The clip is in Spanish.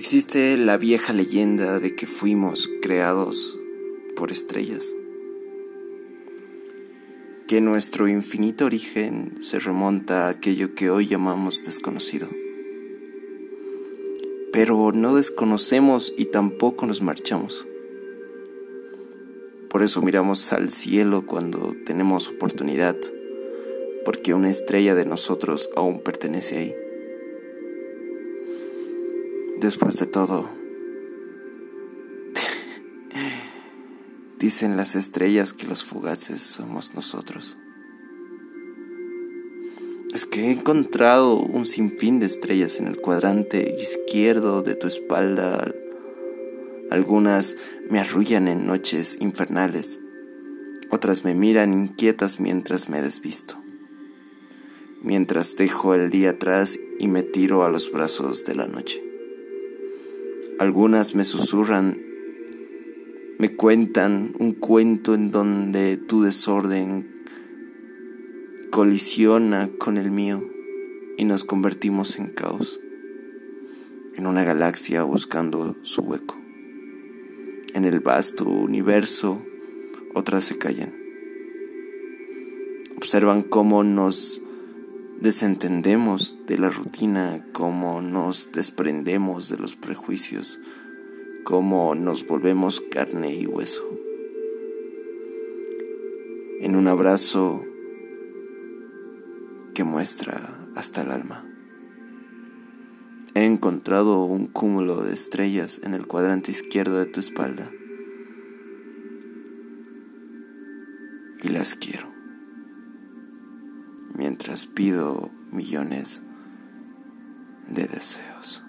Existe la vieja leyenda de que fuimos creados por estrellas, que nuestro infinito origen se remonta a aquello que hoy llamamos desconocido. Pero no desconocemos y tampoco nos marchamos. Por eso miramos al cielo cuando tenemos oportunidad, porque una estrella de nosotros aún pertenece ahí. Después de todo, dicen las estrellas que los fugaces somos nosotros. Es que he encontrado un sinfín de estrellas en el cuadrante izquierdo de tu espalda. Algunas me arrullan en noches infernales, otras me miran inquietas mientras me desvisto, mientras dejo el día atrás y me tiro a los brazos de la noche. Algunas me susurran, me cuentan un cuento en donde tu desorden colisiona con el mío y nos convertimos en caos, en una galaxia buscando su hueco. En el vasto universo, otras se callan. Observan cómo nos desentendemos de la rutina, cómo nos desprendemos de los prejuicios, cómo nos volvemos carne y hueso. En un abrazo que muestra hasta el alma. He encontrado un cúmulo de estrellas en el cuadrante izquierdo de tu espalda y las quiero mientras pido millones de deseos.